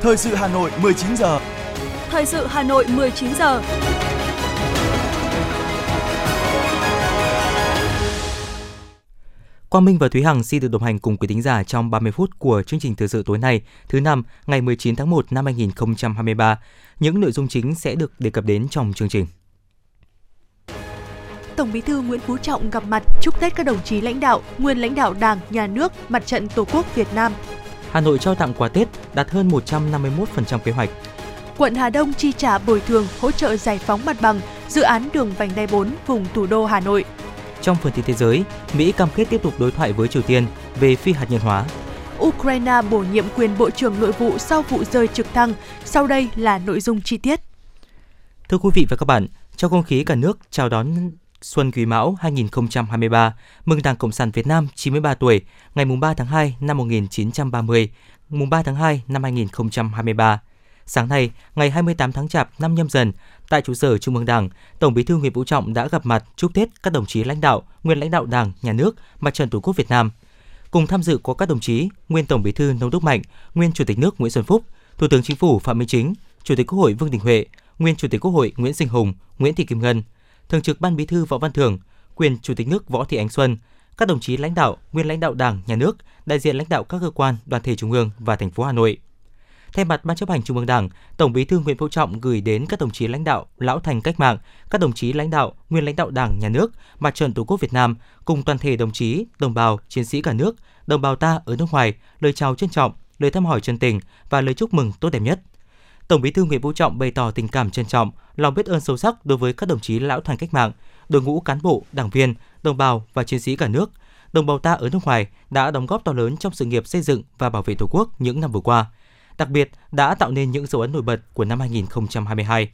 Thời sự Hà Nội 19 giờ. Thời sự Hà Nội 19 giờ. Quang Minh và Thúy Hằng xin được đồng hành cùng quý thính giả trong 30 phút của chương trình thời sự tối nay, thứ năm, ngày 19 tháng 1 năm 2023. Những nội dung chính sẽ được đề cập đến trong chương trình. Tổng Bí thư Nguyễn Phú Trọng gặp mặt chúc Tết các đồng chí lãnh đạo, nguyên lãnh đạo Đảng, Nhà nước, Mặt trận Tổ quốc Việt Nam. Hà Nội trao tặng quà Tết đạt hơn 151% kế hoạch. Quận Hà Đông chi trả bồi thường hỗ trợ giải phóng mặt bằng dự án đường vành đai 4 vùng thủ đô Hà Nội. Trong phần tin thế giới, Mỹ cam kết tiếp tục đối thoại với Triều Tiên về phi hạt nhân hóa. Ukraine bổ nhiệm quyền Bộ trưởng Nội vụ sau vụ rơi trực thăng. Sau đây là nội dung chi tiết. Thưa quý vị và các bạn, trong không khí cả nước chào đón Xuân Quý Mão 2023, mừng Đảng Cộng sản Việt Nam 93 tuổi, ngày 3 tháng 2 năm 1930, mùng 3 tháng 2 năm 2023. Sáng nay, ngày 28 tháng Chạp năm nhâm dần, tại trụ sở Trung ương Đảng, Tổng Bí thư Nguyễn Phú Trọng đã gặp mặt chúc Tết các đồng chí lãnh đạo, nguyên lãnh đạo Đảng, Nhà nước, Mặt trận Tổ quốc Việt Nam. Cùng tham dự có các đồng chí nguyên Tổng Bí thư Nông Đức Mạnh, nguyên Chủ tịch nước Nguyễn Xuân Phúc, Thủ tướng Chính phủ Phạm Minh Chính, Chủ tịch Quốc hội Vương Đình Huệ, nguyên Chủ tịch Quốc hội Nguyễn Sinh Hùng, Nguyễn Thị Kim Ngân, Thường trực Ban Bí thư Võ Văn Thưởng, quyền Chủ tịch nước Võ Thị Ánh Xuân, các đồng chí lãnh đạo, nguyên lãnh đạo Đảng, Nhà nước, đại diện lãnh đạo các cơ quan, đoàn thể trung ương và thành phố Hà Nội. Thay mặt Ban chấp hành Trung ương Đảng, Tổng Bí thư Nguyễn Phú Trọng gửi đến các đồng chí lãnh đạo, lão thành cách mạng, các đồng chí lãnh đạo, nguyên lãnh đạo Đảng, Nhà nước, Mặt trận Tổ quốc Việt Nam cùng toàn thể đồng chí, đồng bào, chiến sĩ cả nước, đồng bào ta ở nước ngoài lời chào trân trọng, lời thăm hỏi chân tình và lời chúc mừng tốt đẹp nhất. Tổng Bí thư Nguyễn Phú Trọng bày tỏ tình cảm trân trọng, lòng biết ơn sâu sắc đối với các đồng chí lão thành cách mạng, đội ngũ cán bộ, đảng viên, đồng bào và chiến sĩ cả nước, đồng bào ta ở nước ngoài đã đóng góp to lớn trong sự nghiệp xây dựng và bảo vệ Tổ quốc những năm vừa qua đặc biệt đã tạo nên những dấu ấn nổi bật của năm 2022.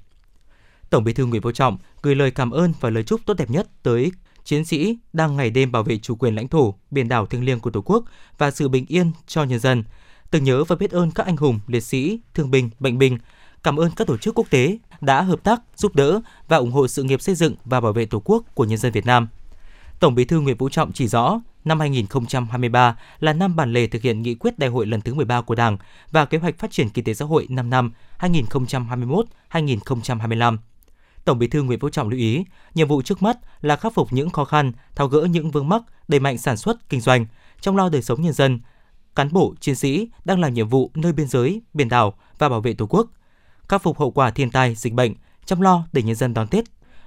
Tổng Bí thư Nguyễn Phú Trọng gửi lời cảm ơn và lời chúc tốt đẹp nhất tới chiến sĩ đang ngày đêm bảo vệ chủ quyền lãnh thổ, biển đảo thiêng liêng của Tổ quốc và sự bình yên cho nhân dân. Tưởng nhớ và biết ơn các anh hùng, liệt sĩ, thương binh, bệnh binh. Cảm ơn các tổ chức quốc tế đã hợp tác, giúp đỡ và ủng hộ sự nghiệp xây dựng và bảo vệ Tổ quốc của nhân dân Việt Nam. Tổng Bí thư Nguyễn Phú Trọng chỉ rõ, năm 2023 là năm bản lề thực hiện nghị quyết đại hội lần thứ 13 của Đảng và kế hoạch phát triển kinh tế xã hội 5 năm 2021-2025. Tổng Bí thư Nguyễn Phú Trọng lưu ý, nhiệm vụ trước mắt là khắc phục những khó khăn, tháo gỡ những vướng mắc, đẩy mạnh sản xuất, kinh doanh, trong lo đời sống nhân dân. Cán bộ, chiến sĩ đang làm nhiệm vụ nơi biên giới, biển đảo và bảo vệ Tổ quốc, khắc phục hậu quả thiên tai, dịch bệnh, chăm lo để nhân dân đón Tết.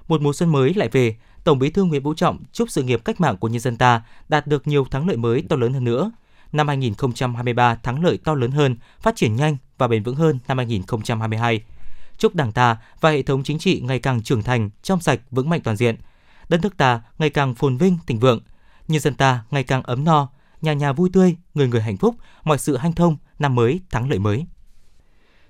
Một mùa xuân mới lại về, Tổng Bí thư Nguyễn Phú Trọng chúc sự nghiệp cách mạng của nhân dân ta đạt được nhiều thắng lợi mới to lớn hơn nữa. Năm 2023 thắng lợi to lớn hơn, phát triển nhanh và bền vững hơn năm 2022. Chúc Đảng ta và hệ thống chính trị ngày càng trưởng thành, trong sạch, vững mạnh toàn diện. Đất nước ta ngày càng phồn vinh, thịnh vượng. Nhân dân ta ngày càng ấm no, nhà nhà vui tươi, người người hạnh phúc, mọi sự hanh thông, năm mới, thắng lợi mới.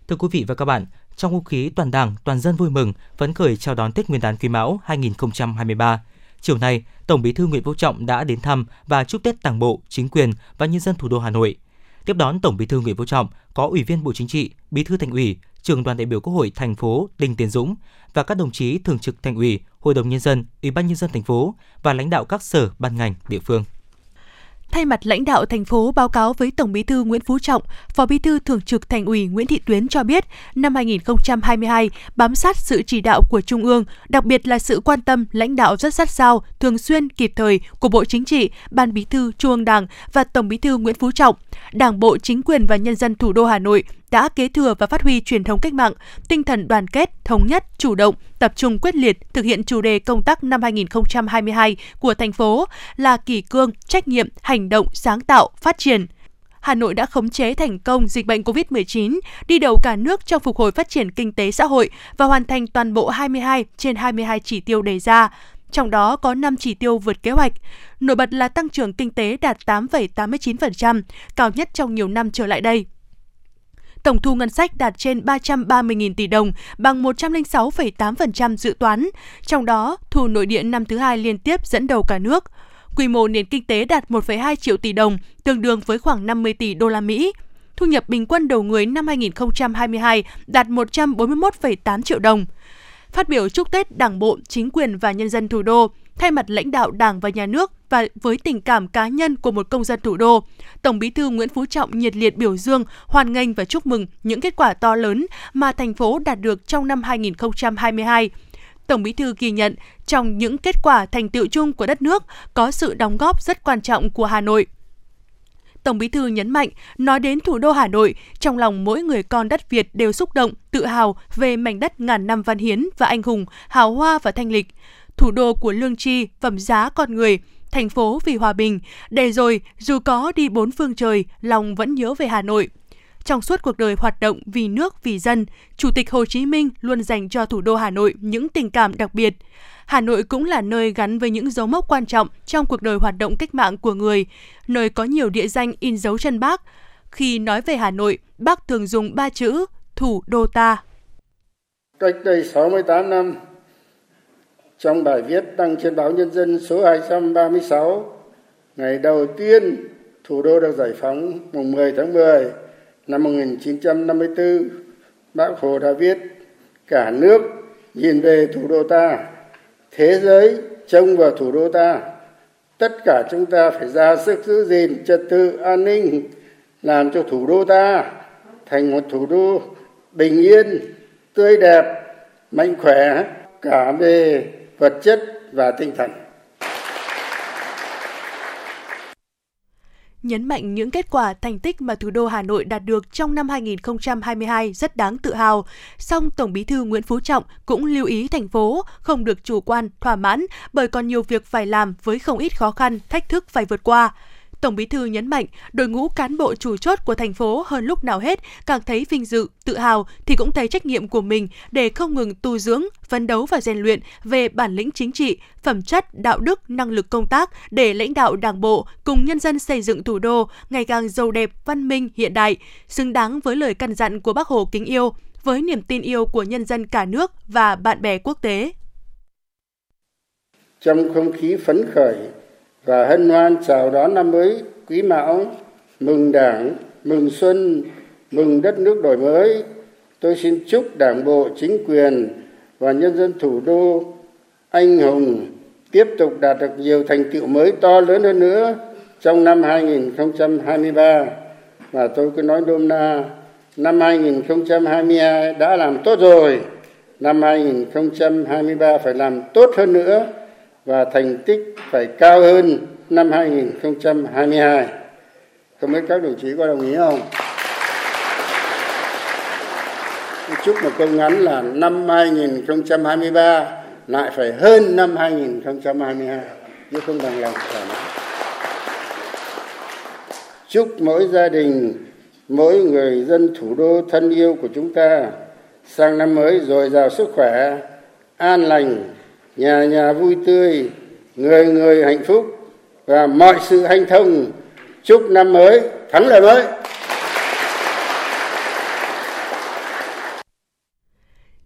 Thưa quý vị và các bạn, trong không khí toàn Đảng, toàn dân vui mừng, phấn khởi chào đón Tết Nguyên đán Quý Mão 2023. Chiều nay, Tổng Bí thư Nguyễn Phú Trọng đã đến thăm và chúc Tết Đảng bộ, chính quyền và nhân dân thủ đô Hà Nội. Tiếp đón Tổng Bí thư Nguyễn Phú Trọng có Ủy viên Bộ Chính trị, Bí thư Thành ủy, Trường đoàn đại biểu Quốc hội thành phố Đinh Tiến Dũng và các đồng chí thường trực Thành ủy, Hội đồng nhân dân, Ủy ban nhân dân thành phố và lãnh đạo các sở ban ngành địa phương. Thay mặt lãnh đạo thành phố báo cáo với Tổng Bí thư Nguyễn Phú Trọng, Phó Bí thư Thường trực Thành ủy Nguyễn Thị Tuyến cho biết, năm 2022 bám sát sự chỉ đạo của Trung ương, đặc biệt là sự quan tâm lãnh đạo rất sát sao, thường xuyên kịp thời của Bộ Chính trị, Ban Bí thư Trung ương Đảng và Tổng Bí thư Nguyễn Phú Trọng, Đảng bộ, chính quyền và nhân dân thủ đô Hà Nội đã kế thừa và phát huy truyền thống cách mạng, tinh thần đoàn kết, thống nhất, chủ động, tập trung quyết liệt thực hiện chủ đề công tác năm 2022 của thành phố là kỷ cương, trách nhiệm, hành động, sáng tạo, phát triển. Hà Nội đã khống chế thành công dịch bệnh COVID-19, đi đầu cả nước trong phục hồi phát triển kinh tế xã hội và hoàn thành toàn bộ 22 trên 22 chỉ tiêu đề ra, trong đó có 5 chỉ tiêu vượt kế hoạch. Nổi bật là tăng trưởng kinh tế đạt 8,89%, cao nhất trong nhiều năm trở lại đây. Tổng thu ngân sách đạt trên 330.000 tỷ đồng, bằng 106,8% dự toán. Trong đó, thu nội địa năm thứ hai liên tiếp dẫn đầu cả nước. Quy mô nền kinh tế đạt 1,2 triệu tỷ đồng, tương đương với khoảng 50 tỷ đô la Mỹ. Thu nhập bình quân đầu người năm 2022 đạt 141,8 triệu đồng. Phát biểu chúc Tết Đảng bộ, chính quyền và nhân dân thủ đô, thay mặt lãnh đạo Đảng và Nhà nước và với tình cảm cá nhân của một công dân thủ đô, Tổng Bí thư Nguyễn Phú Trọng nhiệt liệt biểu dương, hoan nghênh và chúc mừng những kết quả to lớn mà thành phố đạt được trong năm 2022. Tổng Bí thư ghi nhận trong những kết quả thành tựu chung của đất nước có sự đóng góp rất quan trọng của Hà Nội. Tổng Bí thư nhấn mạnh, nói đến thủ đô Hà Nội, trong lòng mỗi người con đất Việt đều xúc động, tự hào về mảnh đất ngàn năm văn hiến và anh hùng, hào hoa và thanh lịch. Thủ đô của lương tri, phẩm giá con người, thành phố vì hòa bình. Để rồi, dù có đi bốn phương trời, lòng vẫn nhớ về Hà Nội. Trong suốt cuộc đời hoạt động vì nước, vì dân, Chủ tịch Hồ Chí Minh luôn dành cho thủ đô Hà Nội những tình cảm đặc biệt. Hà Nội cũng là nơi gắn với những dấu mốc quan trọng trong cuộc đời hoạt động cách mạng của người, nơi có nhiều địa danh in dấu chân bác. Khi nói về Hà Nội, bác thường dùng ba chữ thủ đô ta. Cách đây 68 năm, trong bài viết đăng trên báo Nhân dân số 236, ngày đầu tiên thủ đô được giải phóng mùng 10 tháng 10 năm 1954, Bác Hồ đã viết cả nước nhìn về thủ đô ta, thế giới trông vào thủ đô ta. Tất cả chúng ta phải ra sức giữ gìn trật tự an ninh, làm cho thủ đô ta thành một thủ đô bình yên, tươi đẹp, mạnh khỏe cả về vật chất và tinh thần. nhấn mạnh những kết quả thành tích mà thủ đô Hà Nội đạt được trong năm 2022 rất đáng tự hào. Song Tổng Bí thư Nguyễn Phú Trọng cũng lưu ý thành phố không được chủ quan, thỏa mãn bởi còn nhiều việc phải làm với không ít khó khăn, thách thức phải vượt qua. Tổng Bí thư nhấn mạnh, đội ngũ cán bộ chủ chốt của thành phố hơn lúc nào hết càng thấy vinh dự, tự hào thì cũng thấy trách nhiệm của mình để không ngừng tu dưỡng, phấn đấu và rèn luyện về bản lĩnh chính trị, phẩm chất, đạo đức, năng lực công tác để lãnh đạo Đảng bộ cùng nhân dân xây dựng thủ đô ngày càng giàu đẹp, văn minh, hiện đại, xứng đáng với lời căn dặn của Bác Hồ kính yêu, với niềm tin yêu của nhân dân cả nước và bạn bè quốc tế. Trong không khí phấn khởi, và hân hoan chào đón năm mới quý mão, mừng đảng, mừng xuân, mừng đất nước đổi mới. Tôi xin chúc đảng bộ, chính quyền và nhân dân thủ đô anh hùng tiếp tục đạt được nhiều thành tựu mới to lớn hơn nữa trong năm 2023 và tôi cứ nói đôm na, năm 2022 đã làm tốt rồi, năm 2023 phải làm tốt hơn nữa và thành tích phải cao hơn năm 2022. Không biết các đồng chí có đồng ý không? Chúc một câu ngắn là năm 2023 lại phải hơn năm 2022 chứ không bằng lòng. Chúc mỗi gia đình, mỗi người dân thủ đô thân yêu của chúng ta sang năm mới dồi dào sức khỏe, an lành, nhà nhà vui tươi, người người hạnh phúc và mọi sự hanh thông. Chúc năm mới thắng lợi mới.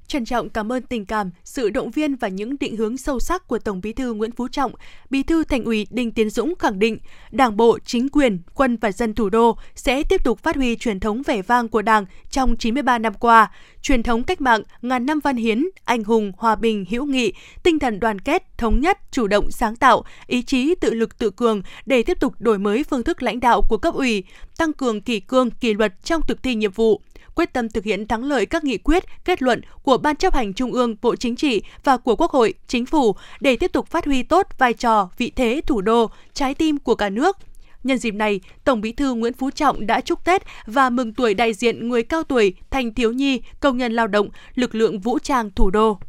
Trân trọng cảm ơn tình cảm, sự động viên và những định hướng sâu sắc của Tổng Bí thư Nguyễn Phú Trọng. Bí thư Thành ủy Đinh Tiến Dũng khẳng định, Đảng bộ, chính quyền, quân và dân thủ đô sẽ tiếp tục phát huy truyền thống vẻ vang của Đảng trong 93 năm qua, truyền thống cách mạng ngàn năm văn hiến, anh hùng, hòa bình, hữu nghị, tinh thần đoàn kết, thống nhất, chủ động sáng tạo, ý chí tự lực tự cường để tiếp tục đổi mới phương thức lãnh đạo của cấp ủy, tăng cường kỷ cương, kỷ luật trong thực thi nhiệm vụ quyết tâm thực hiện thắng lợi các nghị quyết, kết luận của Ban chấp hành Trung ương, Bộ Chính trị và của Quốc hội, Chính phủ để tiếp tục phát huy tốt vai trò, vị thế thủ đô, trái tim của cả nước. Nhân dịp này, Tổng Bí thư Nguyễn Phú Trọng đã chúc Tết và mừng tuổi đại diện người cao tuổi, thành thiếu nhi, công nhân lao động, lực lượng vũ trang thủ đô.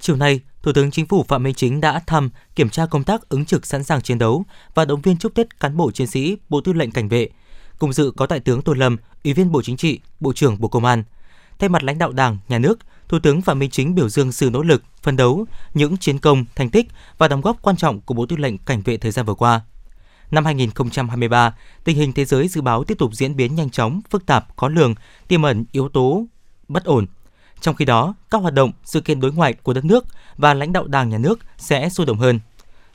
Chiều nay, Thủ tướng Chính phủ Phạm Minh Chính đã thăm, kiểm tra công tác ứng trực sẵn sàng chiến đấu và động viên chúc Tết cán bộ chiến sĩ Bộ Tư lệnh Cảnh vệ, Cùng dự có Đại tướng Tô Lâm, Ủy viên Bộ Chính trị, Bộ trưởng Bộ Công an. Thay mặt lãnh đạo Đảng, Nhà nước, Thủ tướng Phạm Minh Chính biểu dương sự nỗ lực, phân đấu, những chiến công, thành tích và đóng góp quan trọng của Bộ Tư lệnh Cảnh vệ thời gian vừa qua. Năm 2023, tình hình thế giới dự báo tiếp tục diễn biến nhanh chóng, phức tạp, khó lường, tiềm ẩn yếu tố bất ổn. Trong khi đó, các hoạt động, sự kiện đối ngoại của đất nước và lãnh đạo Đảng, Nhà nước sẽ sôi động hơn.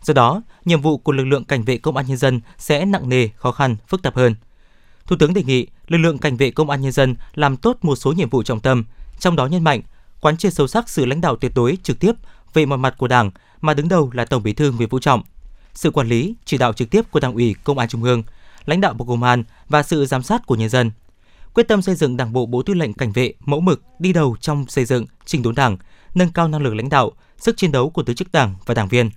Do đó, nhiệm vụ của lực lượng cảnh vệ công an nhân dân sẽ nặng nề, khó khăn, phức tạp hơn – Thủ tướng đề nghị lực lượng cảnh vệ công an nhân dân làm tốt một số nhiệm vụ trọng tâm, trong đó nhấn mạnh quán triệt sâu sắc sự lãnh đạo tuyệt đối trực tiếp về mọi mặt của Đảng mà đứng đầu là Tổng Bí thư Nguyễn Phú Trọng. Sự quản lý, chỉ đạo trực tiếp của Đảng ủy Công an Trung ương, lãnh đạo Bộ Công an và sự giám sát của nhân dân. Quyết tâm xây dựng Đảng bộ Bộ Tư lệnh Cảnh vệ mẫu mực đi đầu trong xây dựng chỉnh đốn Đảng, nâng cao năng lực lãnh đạo, sức chiến đấu của tổ chức Đảng và đảng viên.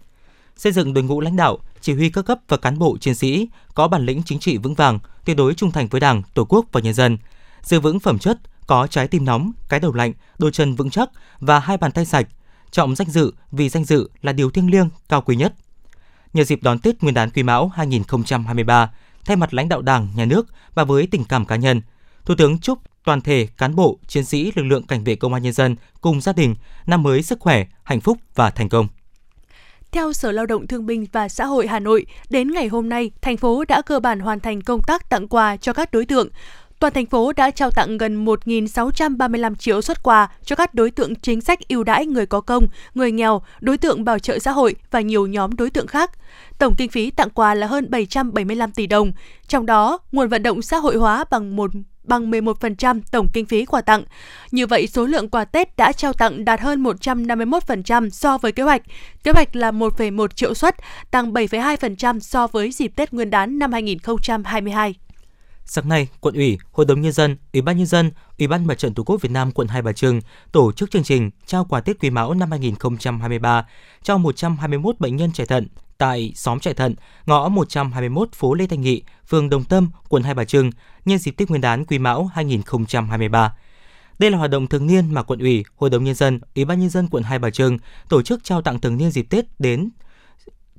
Xây dựng đội ngũ lãnh đạo, chỉ huy các cấp và cán bộ chiến sĩ có bản lĩnh chính trị vững vàng, tuyệt đối trung thành với Đảng, Tổ quốc và nhân dân, giữ vững phẩm chất, có trái tim nóng, cái đầu lạnh, đôi chân vững chắc và hai bàn tay sạch. Trọng danh dự vì danh dự là điều thiêng liêng, cao quý nhất. Nhờ dịp đón Tết Nguyên đán Quý Mão 2023, thay mặt lãnh đạo Đảng, Nhà nước và với tình cảm cá nhân, Thủ tướng chúc toàn thể cán bộ, chiến sĩ lực lượng cảnh vệ công an nhân dân cùng gia đình năm mới sức khỏe, hạnh phúc và thành công. Theo Sở Lao động Thương binh và Xã hội Hà Nội, đến ngày hôm nay, thành phố đã cơ bản hoàn thành công tác tặng quà cho các đối tượng. Toàn thành phố đã trao tặng gần 1.635 triệu xuất quà cho các đối tượng chính sách ưu đãi người có công, người nghèo, đối tượng bảo trợ xã hội và nhiều nhóm đối tượng khác. Tổng kinh phí tặng quà là hơn 775 tỷ đồng, trong đó nguồn vận động xã hội hóa bằng một bằng 11% tổng kinh phí quà tặng. Như vậy, số lượng quà Tết đã trao tặng đạt hơn 151% so với kế hoạch. Kế hoạch là 1,1 triệu suất, tăng 7,2% so với dịp Tết Nguyên đán năm 2022. Sáng nay, quận ủy, hội đồng nhân dân, ủy ban nhân dân, ủy ban mặt trận tổ quốc Việt Nam quận Hai Bà Trưng tổ chức chương trình trao quà Tết Quý Mão năm 2023 cho 121 bệnh nhân chạy thận tại xóm chạy thận, ngõ 121 phố Lê Thanh Nghị, phường Đồng Tâm, quận Hai Bà Trưng nhân dịp Tết Nguyên đán Quý Mão 2023. Đây là hoạt động thường niên mà quận ủy, hội đồng nhân dân, ủy ban nhân dân quận Hai Bà Trưng tổ chức trao tặng thường niên dịp Tết đến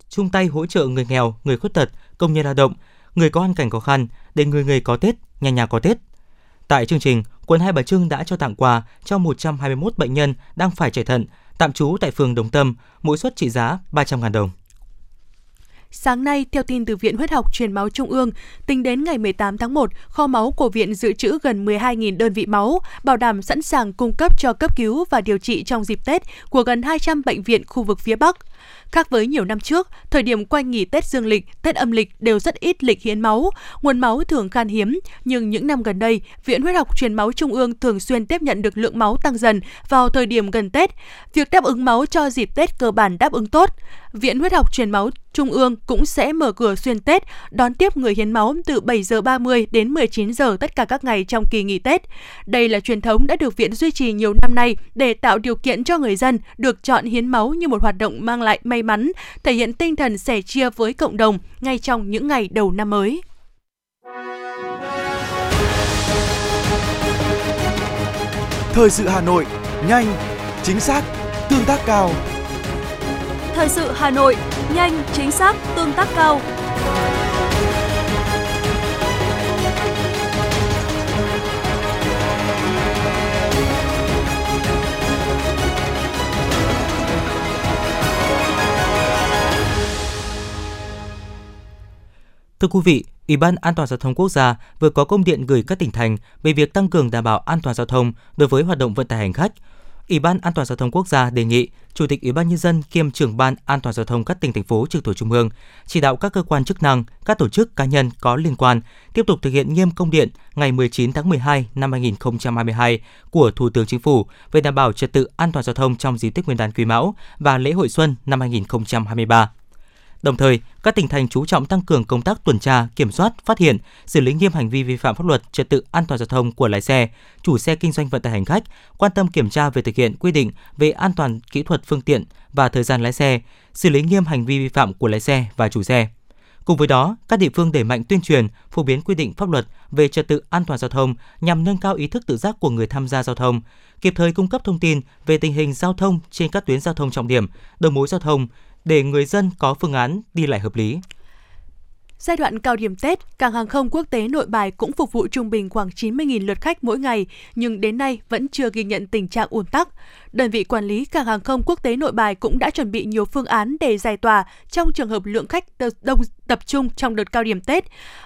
chung tay hỗ trợ người nghèo, người khuyết tật, công nhân lao động, người có hoàn cảnh khó khăn để người người có Tết, nhà nhà có Tết. Tại chương trình, quận Hai Bà Trưng đã cho tặng quà cho 121 bệnh nhân đang phải chạy thận, tạm trú tại phường Đồng Tâm, mỗi suất trị giá 300.000 đồng. Sáng nay, theo tin từ Viện Huyết học Truyền máu Trung ương, tính đến ngày 18 tháng 1, kho máu của viện dự trữ gần 12.000 đơn vị máu, bảo đảm sẵn sàng cung cấp cho cấp cứu và điều trị trong dịp Tết của gần 200 bệnh viện khu vực phía Bắc. Khác với nhiều năm trước, thời điểm quanh nghỉ Tết dương lịch, Tết âm lịch đều rất ít lịch hiến máu, nguồn máu thường khan hiếm, nhưng những năm gần đây, Viện Huyết học Truyền máu Trung ương thường xuyên tiếp nhận được lượng máu tăng dần vào thời điểm gần Tết. Việc đáp ứng máu cho dịp Tết cơ bản đáp ứng tốt. Viện Huyết học Truyền máu Trung ương cũng sẽ mở cửa xuyên Tết, đón tiếp người hiến máu từ 7 giờ 30 đến 19 giờ tất cả các ngày trong kỳ nghỉ Tết. Đây là truyền thống đã được viện duy trì nhiều năm nay để tạo điều kiện cho người dân được chọn hiến máu như một hoạt động mang lại may mắn, thể hiện tinh thần sẻ chia với cộng đồng ngay trong những ngày đầu năm mới. Thời sự Hà Nội, nhanh, chính xác, tương tác cao. Thời sự Hà Nội, nhanh, chính xác, tương tác cao. Thưa quý vị, Ủy ban An toàn giao thông quốc gia vừa có công điện gửi các tỉnh thành về việc tăng cường đảm bảo an toàn giao thông đối với hoạt động vận tải hành khách. Ủy ban An toàn giao thông quốc gia đề nghị Chủ tịch Ủy ban nhân dân kiêm trưởng ban An toàn giao thông các tỉnh thành phố trực thuộc trung ương chỉ đạo các cơ quan chức năng, các tổ chức cá nhân có liên quan tiếp tục thực hiện nghiêm công điện ngày 19 tháng 12 năm 2022 của Thủ tướng Chính phủ về đảm bảo trật tự an toàn giao thông trong dịp Tết Nguyên đán Quý Mão và lễ hội xuân năm 2023. Đồng thời, các tỉnh thành chú trọng tăng cường công tác tuần tra, kiểm soát, phát hiện, xử lý nghiêm hành vi vi phạm pháp luật trật tự an toàn giao thông của lái xe, chủ xe kinh doanh vận tải hành khách, quan tâm kiểm tra về thực hiện quy định về an toàn kỹ thuật phương tiện và thời gian lái xe, xử lý nghiêm hành vi vi phạm của lái xe và chủ xe. Cùng với đó, các địa phương đẩy mạnh tuyên truyền, phổ biến quy định pháp luật về trật tự an toàn giao thông nhằm nâng cao ý thức tự giác của người tham gia giao thông, kịp thời cung cấp thông tin về tình hình giao thông trên các tuyến giao thông trọng điểm, đầu mối giao thông, để người dân có phương án đi lại hợp lý. Giai đoạn cao điểm Tết, cảng hàng không quốc tế Nội Bài cũng phục vụ trung bình khoảng 90.000 lượt khách mỗi ngày, nhưng đến nay vẫn chưa ghi nhận tình trạng ùn tắc. Đơn vị quản lý cảng hàng không quốc tế Nội Bài cũng đã chuẩn bị nhiều phương án để giải tỏa trong trường hợp lượng khách đông tập trung trong đợt cao điểm Tết.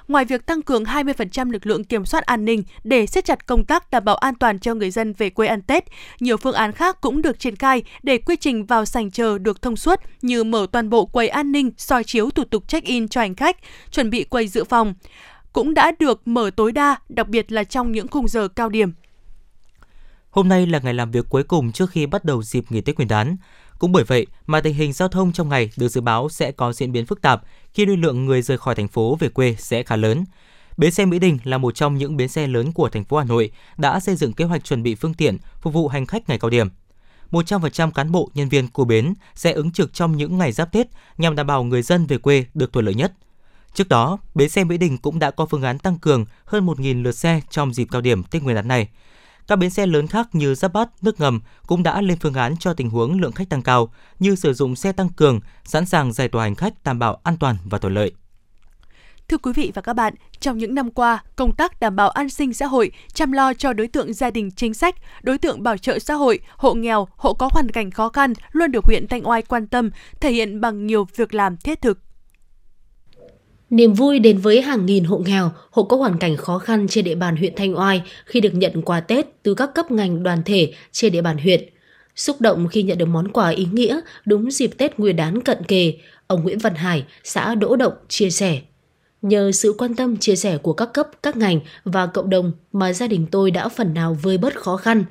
Ngoài việc tăng cường 20% lực lượng kiểm soát an ninh để siết chặt công tác đảm bảo an toàn cho người dân về quê ăn Tết, nhiều phương án khác cũng được triển khai để quy trình vào sảnh chờ được thông suốt như mở toàn bộ quầy an ninh, soi chiếu thủ tục check-in cho hành khách, chuẩn bị quầy dự phòng cũng đã được mở tối đa, đặc biệt là trong những khung giờ cao điểm. Hôm nay là ngày làm việc cuối cùng trước khi bắt đầu dịp nghỉ Tết Nguyên đán. Cũng bởi vậy mà tình hình giao thông trong ngày được dự báo sẽ có diễn biến phức tạp khi lưu lượng người rời khỏi thành phố về quê sẽ khá lớn. Bến xe Mỹ Đình là một trong những bến xe lớn của thành phố Hà Nội đã xây dựng kế hoạch chuẩn bị phương tiện phục vụ hành khách ngày cao điểm. 100% cán bộ, nhân viên của bến sẽ ứng trực trong những ngày giáp Tết nhằm đảm bảo người dân về quê được thuận lợi nhất. Trước đó, bến xe Mỹ Đình cũng đã có phương án tăng cường hơn 1.000 lượt xe trong dịp cao điểm Tết Nguyên đán này. Các bến xe lớn khác như Giáp Bát, nước ngầm cũng đã lên phương án cho tình huống lượng khách tăng cao như sử dụng xe tăng cường, sẵn sàng giải tỏa hành khách đảm bảo an toàn và thuận lợi. Thưa quý vị và các bạn, trong những năm qua, công tác đảm bảo an sinh xã hội, chăm lo cho đối tượng gia đình chính sách, đối tượng bảo trợ xã hội, hộ nghèo, hộ có hoàn cảnh khó khăn luôn được huyện Thanh Oai quan tâm, thể hiện bằng nhiều việc làm thiết thực. Niềm vui đến với hàng nghìn hộ nghèo, hộ có hoàn cảnh khó khăn trên địa bàn huyện Thanh Oai khi được nhận quà Tết từ các cấp ngành đoàn thể trên địa bàn huyện. Xúc động khi nhận được món quà ý nghĩa đúng dịp Tết Nguyên đán cận kề, ông Nguyễn Văn Hải, xã Đỗ Động chia sẻ. Nhờ sự quan tâm chia sẻ của các cấp, các ngành và cộng đồng mà gia đình tôi đã phần nào vơi bớt khó khăn.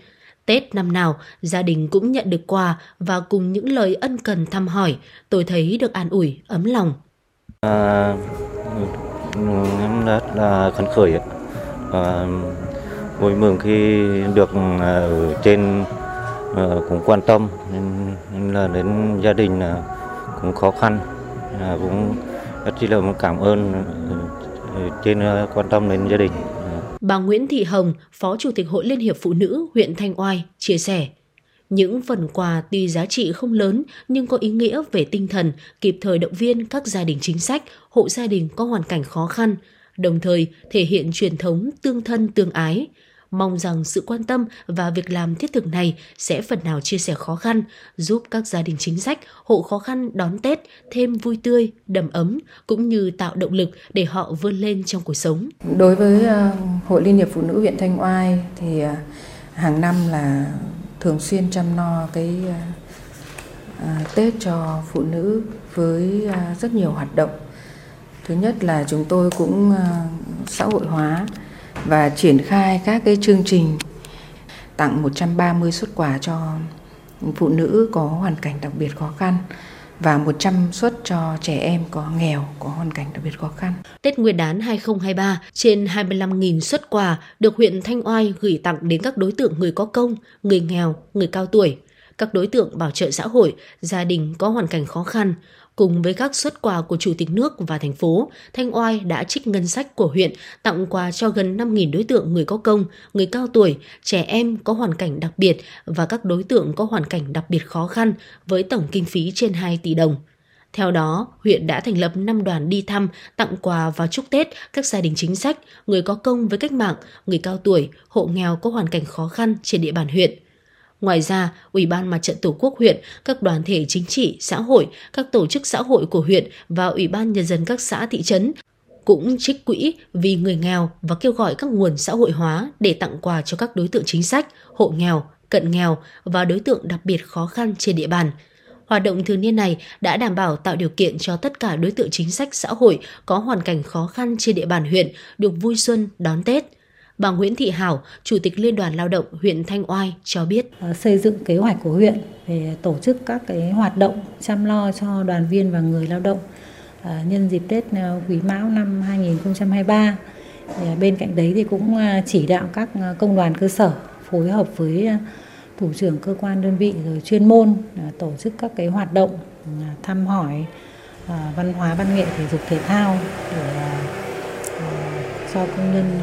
Tết năm nào, gia đình cũng nhận được quà và cùng những lời ân cần thăm hỏi, tôi thấy được an ủi, ấm lòng. À, em rất là phấn khởi và vui mừng khi được à, ở trên à, cũng quan tâm nên là đến gia đình à, cũng khó khăn cũng rất chi là cảm ơn trên quan tâm đến gia đình. Bà Nguyễn Thị Hồng, Phó Chủ tịch Hội Liên hiệp Phụ nữ huyện Thanh Oai chia sẻ. Những phần quà tuy giá trị không lớn nhưng có ý nghĩa về tinh thần, kịp thời động viên các gia đình chính sách, hộ gia đình có hoàn cảnh khó khăn, đồng thời thể hiện truyền thống tương thân tương ái. Mong rằng sự quan tâm và việc làm thiết thực này sẽ phần nào chia sẻ khó khăn, giúp các gia đình chính sách, hộ khó khăn đón Tết thêm vui tươi, đầm ấm, cũng như tạo động lực để họ vươn lên trong cuộc sống. Đối với ờ, Hội Liên hiệp Phụ nữ huyện Thanh Oai thì ờ, hàng năm là thường xuyên chăm lo cái à, à, Tết cho phụ nữ với à, rất nhiều hoạt động. Thứ nhất là chúng tôi cũng à, xã hội hóa và triển khai các cái chương trình tặng 130 xuất quà cho phụ nữ có hoàn cảnh đặc biệt khó khăn và 100 suất cho trẻ em có nghèo, có hoàn cảnh đặc biệt khó khăn. Tết Nguyên đán 2023, trên 25.000 xuất quà được huyện Thanh Oai gửi tặng đến các đối tượng người có công, người nghèo, người cao tuổi, các đối tượng bảo trợ xã hội, gia đình có hoàn cảnh khó khăn, Cùng với các xuất quà của Chủ tịch nước và thành phố, Thanh Oai đã trích ngân sách của huyện tặng quà cho gần 5.000 đối tượng người có công, người cao tuổi, trẻ em có hoàn cảnh đặc biệt và các đối tượng có hoàn cảnh đặc biệt khó khăn với tổng kinh phí trên 2 tỷ đồng. Theo đó, huyện đã thành lập 5 đoàn đi thăm, tặng quà và chúc Tết các gia đình chính sách, người có công với cách mạng, người cao tuổi, hộ nghèo có hoàn cảnh khó khăn trên địa bàn huyện. Ngoài ra, Ủy ban Mặt trận Tổ quốc huyện, các đoàn thể chính trị, xã hội, các tổ chức xã hội của huyện và Ủy ban Nhân dân các xã thị trấn cũng trích quỹ vì người nghèo và kêu gọi các nguồn xã hội hóa để tặng quà cho các đối tượng chính sách, hộ nghèo, cận nghèo và đối tượng đặc biệt khó khăn trên địa bàn. Hoạt động thường niên này đã đảm bảo tạo điều kiện cho tất cả đối tượng chính sách xã hội có hoàn cảnh khó khăn trên địa bàn huyện được vui xuân đón Tết – Bà Nguyễn Thị Hảo, Chủ tịch Liên đoàn Lao động huyện Thanh Oai cho biết. Ờ, xây dựng kế hoạch của huyện về tổ chức các cái hoạt động chăm lo cho đoàn viên và người lao động ờ, nhân dịp Tết ờ, Quý Mão năm 2023. Bên cạnh đấy thì cũng chỉ đạo các công đoàn cơ sở phối hợp với thủ trưởng cơ quan đơn vị rồi chuyên môn tổ chức các cái hoạt động thăm hỏi văn hóa văn nghệ thể dục thể thao để cho công nhân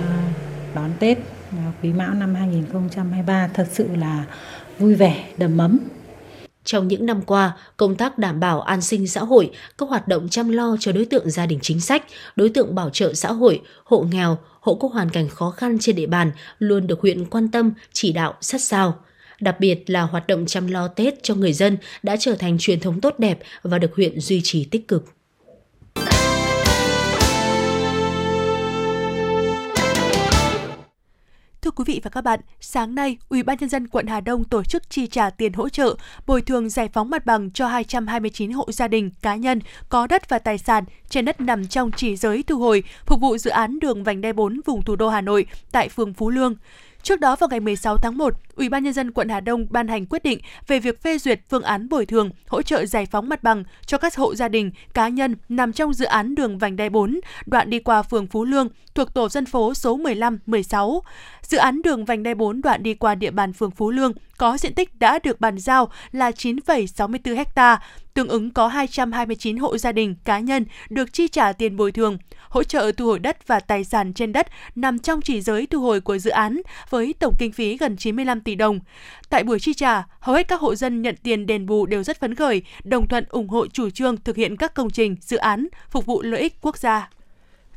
đón Tết à, Quý Mão năm 2023 thật sự là vui vẻ, đầm ấm. Trong những năm qua, công tác đảm bảo an sinh xã hội, các hoạt động chăm lo cho đối tượng gia đình chính sách, đối tượng bảo trợ xã hội, hộ nghèo, hộ có hoàn cảnh khó khăn trên địa bàn luôn được huyện quan tâm, chỉ đạo sát sao. Đặc biệt là hoạt động chăm lo Tết cho người dân đã trở thành truyền thống tốt đẹp và được huyện duy trì tích cực. Quý vị và các bạn, sáng nay, Ủy ban nhân dân quận Hà Đông tổ chức chi trả tiền hỗ trợ bồi thường giải phóng mặt bằng cho 229 hộ gia đình, cá nhân có đất và tài sản trên đất nằm trong chỉ giới thu hồi phục vụ dự án đường vành đai 4 vùng thủ đô Hà Nội tại phường Phú Lương. Trước đó vào ngày 16 tháng 1, Ủy ban nhân dân quận Hà Đông ban hành quyết định về việc phê duyệt phương án bồi thường, hỗ trợ giải phóng mặt bằng cho các hộ gia đình, cá nhân nằm trong dự án đường vành đai 4, đoạn đi qua phường Phú Lương, thuộc tổ dân phố số 15, 16. Dự án đường vành đai 4 đoạn đi qua địa bàn phường Phú Lương có diện tích đã được bàn giao là 9,64 ha, tương ứng có 229 hộ gia đình, cá nhân được chi trả tiền bồi thường, hỗ trợ thu hồi đất và tài sản trên đất nằm trong chỉ giới thu hồi của dự án với tổng kinh phí gần 95 tỷ đồng. Tại buổi chi trả, hầu hết các hộ dân nhận tiền đền bù đều rất phấn khởi, đồng thuận ủng hộ chủ trương thực hiện các công trình, dự án phục vụ lợi ích quốc gia.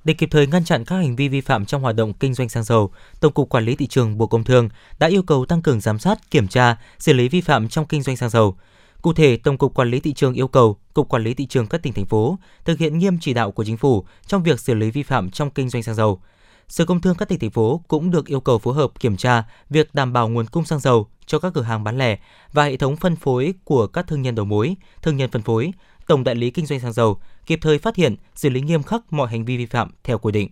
Để kịp thời ngăn chặn các hành vi vi phạm trong hoạt động kinh doanh xăng dầu, Tổng cục Quản lý thị trường Bộ Công Thương đã yêu cầu tăng cường giám sát, kiểm tra, xử lý vi phạm trong kinh doanh xăng dầu. Cụ thể, Tổng cục Quản lý thị trường yêu cầu Cục Quản lý thị trường các tỉnh thành phố thực hiện nghiêm chỉ đạo của chính phủ trong việc xử lý vi phạm trong kinh doanh xăng dầu. Sở Công Thương các tỉnh thành phố cũng được yêu cầu phối hợp kiểm tra việc đảm bảo nguồn cung xăng dầu cho các cửa hàng bán lẻ và hệ thống phân phối của các thương nhân đầu mối, thương nhân phân phối, tổng đại lý kinh doanh xăng dầu, kịp thời phát hiện, xử lý nghiêm khắc mọi hành vi vi phạm theo quy định.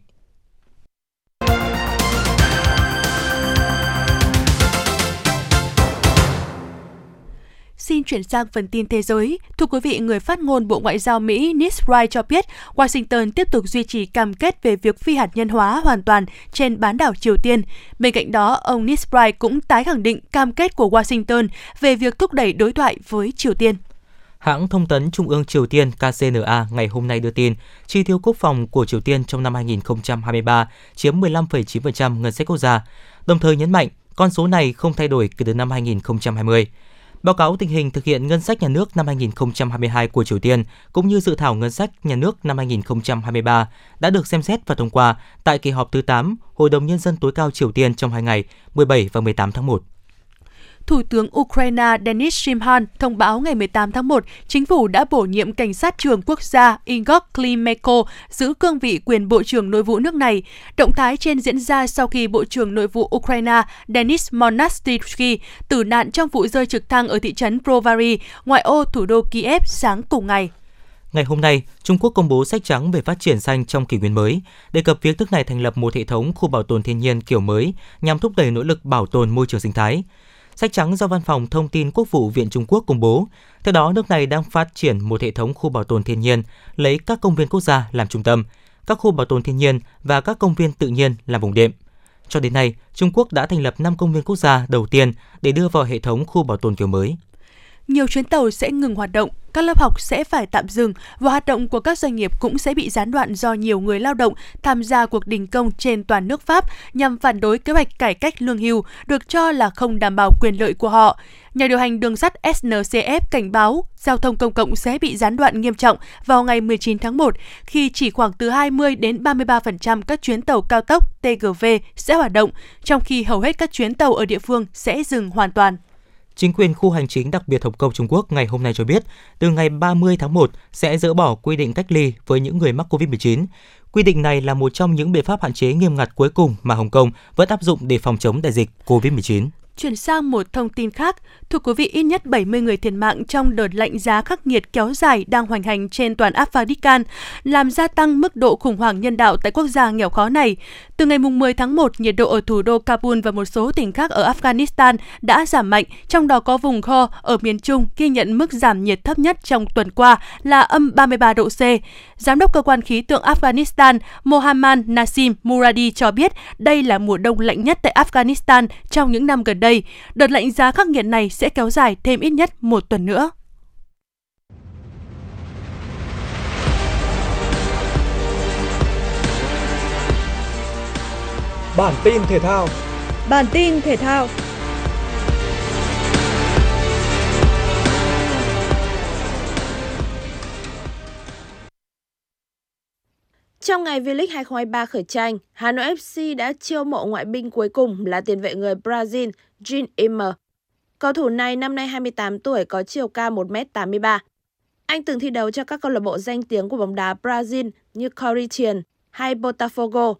Xin chuyển sang phần tin thế giới. Thưa quý vị, người phát ngôn Bộ Ngoại giao Mỹ Ned Wright cho biết Washington tiếp tục duy trì cam kết về việc phi hạt nhân hóa hoàn toàn trên bán đảo Triều Tiên. Bên cạnh đó, ông Ned Wright cũng tái khẳng định cam kết của Washington về việc thúc đẩy đối thoại với Triều Tiên. Hãng thông tấn Trung ương Triều Tiên KCNA ngày hôm nay đưa tin, chi tiêu quốc phòng của Triều Tiên trong năm 2023 chiếm 15,9% ngân sách quốc gia, đồng thời nhấn mạnh con số này không thay đổi kể từ năm 2020. Báo cáo tình hình thực hiện ngân sách nhà nước năm 2022 của Triều Tiên cũng như dự thảo ngân sách nhà nước năm 2023 đã được xem xét và thông qua tại kỳ họp thứ 8 Hội đồng Nhân dân tối cao Triều Tiên trong hai ngày 17 và 18 tháng 1. Thủ tướng Ukraine Denis Shimhan thông báo ngày 18 tháng 1, chính phủ đã bổ nhiệm cảnh sát trưởng quốc gia Igor Klimenko giữ cương vị quyền Bộ trưởng Nội vụ nước này. Động thái trên diễn ra sau khi Bộ trưởng Nội vụ Ukraine Denis Monastiriski tử nạn trong vụ rơi trực thăng ở thị trấn Brovary, ngoại ô thủ đô Kiev sáng cùng ngày. Ngày hôm nay, Trung Quốc công bố sách trắng về phát triển xanh trong kỷ nguyên mới, đề cập việc nước này thành lập một hệ thống khu bảo tồn thiên nhiên kiểu mới nhằm thúc đẩy nỗ lực bảo tồn môi trường sinh thái. Sách trắng do Văn phòng Thông tin Quốc vụ Viện Trung Quốc công bố. Theo đó, nước này đang phát triển một hệ thống khu bảo tồn thiên nhiên, lấy các công viên quốc gia làm trung tâm, các khu bảo tồn thiên nhiên và các công viên tự nhiên làm vùng đệm. Cho đến nay, Trung Quốc đã thành lập 5 công viên quốc gia đầu tiên để đưa vào hệ thống khu bảo tồn kiểu mới. Nhiều chuyến tàu sẽ ngừng hoạt động, các lớp học sẽ phải tạm dừng và hoạt động của các doanh nghiệp cũng sẽ bị gián đoạn do nhiều người lao động tham gia cuộc đình công trên toàn nước Pháp nhằm phản đối kế hoạch cải cách lương hưu được cho là không đảm bảo quyền lợi của họ. Nhà điều hành đường sắt SNCF cảnh báo giao thông công cộng sẽ bị gián đoạn nghiêm trọng vào ngày 19 tháng 1 khi chỉ khoảng từ 20 đến 33% các chuyến tàu cao tốc TGV sẽ hoạt động, trong khi hầu hết các chuyến tàu ở địa phương sẽ dừng hoàn toàn. Chính quyền khu hành chính đặc biệt Hồng Kông Trung Quốc ngày hôm nay cho biết, từ ngày 30 tháng 1 sẽ dỡ bỏ quy định cách ly với những người mắc COVID-19. Quy định này là một trong những biện pháp hạn chế nghiêm ngặt cuối cùng mà Hồng Kông vẫn áp dụng để phòng chống đại dịch COVID-19. Chuyển sang một thông tin khác, thưa quý vị, ít nhất 70 người thiệt mạng trong đợt lạnh giá khắc nghiệt kéo dài đang hoành hành trên toàn Afghanistan, làm gia tăng mức độ khủng hoảng nhân đạo tại quốc gia nghèo khó này. Từ ngày 10 tháng 1, nhiệt độ ở thủ đô Kabul và một số tỉnh khác ở Afghanistan đã giảm mạnh, trong đó có vùng Kho ở miền Trung ghi nhận mức giảm nhiệt thấp nhất trong tuần qua là âm 33 độ C. Giám đốc cơ quan khí tượng Afghanistan Mohammad Nasim Muradi cho biết đây là mùa đông lạnh nhất tại Afghanistan trong những năm gần đây. Đợt lạnh giá khắc nghiệt này sẽ kéo dài thêm ít nhất một tuần nữa. Bản tin thể thao Bản tin thể thao Trong ngày V-League 2023 khởi tranh, Hà Nội FC đã chiêu mộ ngoại binh cuối cùng là tiền vệ người Brazil Jean Immer. Cầu thủ này năm nay 28 tuổi có chiều cao 1m83. Anh từng thi đấu cho các câu lạc bộ danh tiếng của bóng đá Brazil như Corinthians hay Botafogo.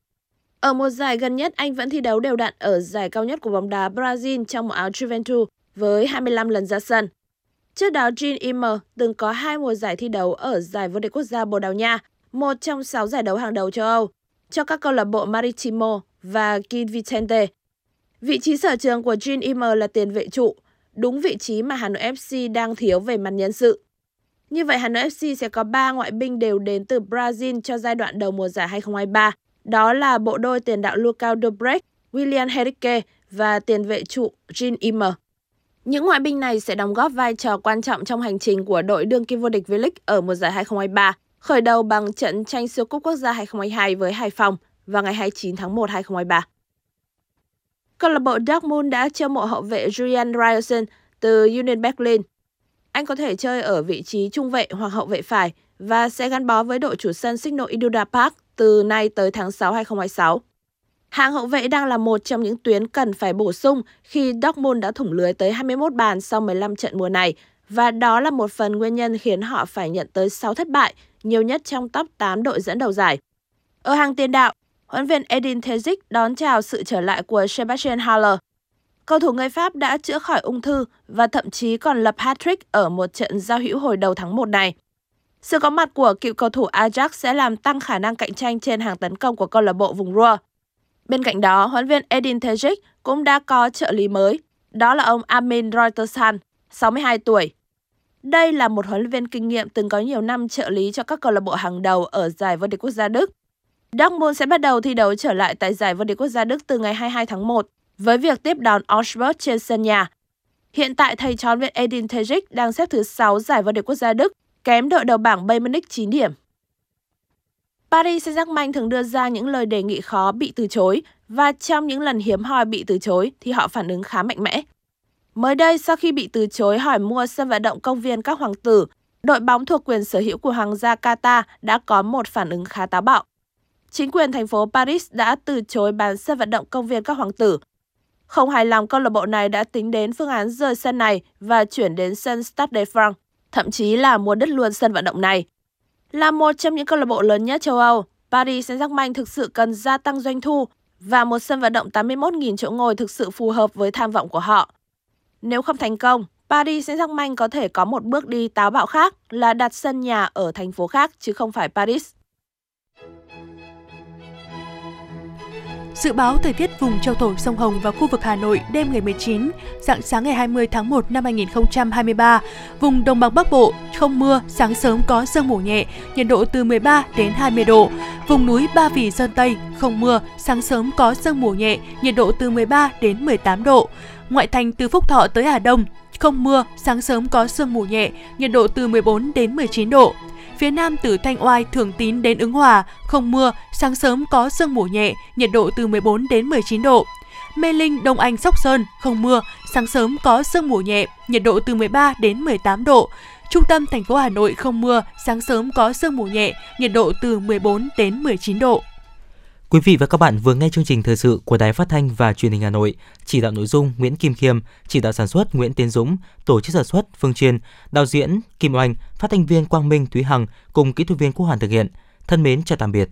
Ở một giải gần nhất, anh vẫn thi đấu đều đặn ở giải cao nhất của bóng đá Brazil trong một áo Juventus với 25 lần ra sân. Trước đó, Jean Immer từng có hai mùa giải thi đấu ở giải vô địch quốc gia Bồ Đào Nha một trong sáu giải đấu hàng đầu châu Âu, cho các câu lạc bộ Maritimo và Gil Vicente. Vị trí sở trường của Jean Imer là tiền vệ trụ, đúng vị trí mà Hà Nội FC đang thiếu về mặt nhân sự. Như vậy Hà Nội FC sẽ có 3 ngoại binh đều đến từ Brazil cho giai đoạn đầu mùa giải 2023. Đó là bộ đôi tiền đạo Lucas Dobrecht, William Henrique và tiền vệ trụ Jean Imer. Những ngoại binh này sẽ đóng góp vai trò quan trọng trong hành trình của đội đương kim vô địch V-League ở mùa giải 2023, khởi đầu bằng trận tranh siêu cúp quốc gia 2022 với Hải Phòng vào ngày 29 tháng 1 2023. Câu lạc bộ Dortmund đã chiêu mộ hậu vệ Julian Ryerson từ Union Berlin. Anh có thể chơi ở vị trí trung vệ hoặc hậu vệ phải và sẽ gắn bó với đội chủ sân Signal Iduna Park từ nay tới tháng 6 2026. Hàng hậu vệ đang là một trong những tuyến cần phải bổ sung khi Dortmund đã thủng lưới tới 21 bàn sau 15 trận mùa này và đó là một phần nguyên nhân khiến họ phải nhận tới 6 thất bại, nhiều nhất trong top 8 đội dẫn đầu giải. Ở hàng tiền đạo, huấn viên Edin Terzic đón chào sự trở lại của Sebastian Haller. Cầu thủ người Pháp đã chữa khỏi ung thư và thậm chí còn lập hat-trick ở một trận giao hữu hồi đầu tháng 1 này. Sự có mặt của cựu cầu thủ Ajax sẽ làm tăng khả năng cạnh tranh trên hàng tấn công của câu lạc bộ vùng Ruhr. Bên cạnh đó, huấn viên Edin Terzic cũng đã có trợ lý mới, đó là ông Amin Reutersan, 62 tuổi. Đây là một huấn luyện viên kinh nghiệm từng có nhiều năm trợ lý cho các câu lạc bộ hàng đầu ở giải vô địch quốc gia Đức. Dortmund sẽ bắt đầu thi đấu trở lại tại giải vô địch quốc gia Đức từ ngày 22 tháng 1 với việc tiếp đón Augsburg trên sân nhà. Hiện tại thầy trò viện Edin Terzic đang xếp thứ 6 giải vô địch quốc gia Đức, kém đội đầu bảng Bayern Munich 9 điểm. Paris Saint-Germain thường đưa ra những lời đề nghị khó bị từ chối và trong những lần hiếm hoi bị từ chối thì họ phản ứng khá mạnh mẽ. Mới đây, sau khi bị từ chối hỏi mua sân vận động công viên các hoàng tử, đội bóng thuộc quyền sở hữu của Hoàng gia Qatar đã có một phản ứng khá táo bạo. Chính quyền thành phố Paris đã từ chối bán sân vận động công viên các hoàng tử. Không hài lòng câu lạc bộ này đã tính đến phương án rời sân này và chuyển đến sân Stade de France, thậm chí là mua đất luôn sân vận động này. Là một trong những câu lạc bộ lớn nhất châu Âu, Paris Saint-Germain thực sự cần gia tăng doanh thu và một sân vận động 81.000 chỗ ngồi thực sự phù hợp với tham vọng của họ. Nếu không thành công, Paris Saint-Germain có thể có một bước đi táo bạo khác là đặt sân nhà ở thành phố khác chứ không phải Paris. Dự báo thời tiết vùng châu thổ sông Hồng và khu vực Hà Nội đêm ngày 19, dạng sáng ngày 20 tháng 1 năm 2023. Vùng Đồng bằng Bắc Bộ không mưa, sáng sớm có sương mù nhẹ, nhiệt độ từ 13 đến 20 độ. Vùng núi Ba Vì Sơn Tây không mưa, sáng sớm có sương mù nhẹ, nhiệt độ từ 13 đến 18 độ. Ngoại thành từ Phúc Thọ tới Hà Đông không mưa, sáng sớm có sương mù nhẹ, nhiệt độ từ 14 đến 19 độ. Phía Nam từ Thanh Oai, Thường Tín đến Ứng Hòa, không mưa, sáng sớm có sương mù nhẹ, nhiệt độ từ 14 đến 19 độ. Mê Linh, Đông Anh, Sóc Sơn, không mưa, sáng sớm có sương mù nhẹ, nhiệt độ từ 13 đến 18 độ. Trung tâm thành phố Hà Nội không mưa, sáng sớm có sương mù nhẹ, nhiệt độ từ 14 đến 19 độ. Quý vị và các bạn vừa nghe chương trình thời sự của Đài Phát thanh và Truyền hình Hà Nội, chỉ đạo nội dung Nguyễn Kim Khiêm, chỉ đạo sản xuất Nguyễn Tiến Dũng, tổ chức sản xuất Phương Truyền, đạo diễn Kim Oanh, phát thanh viên Quang Minh Thúy Hằng cùng kỹ thuật viên Quốc Hoàn thực hiện. Thân mến chào tạm biệt.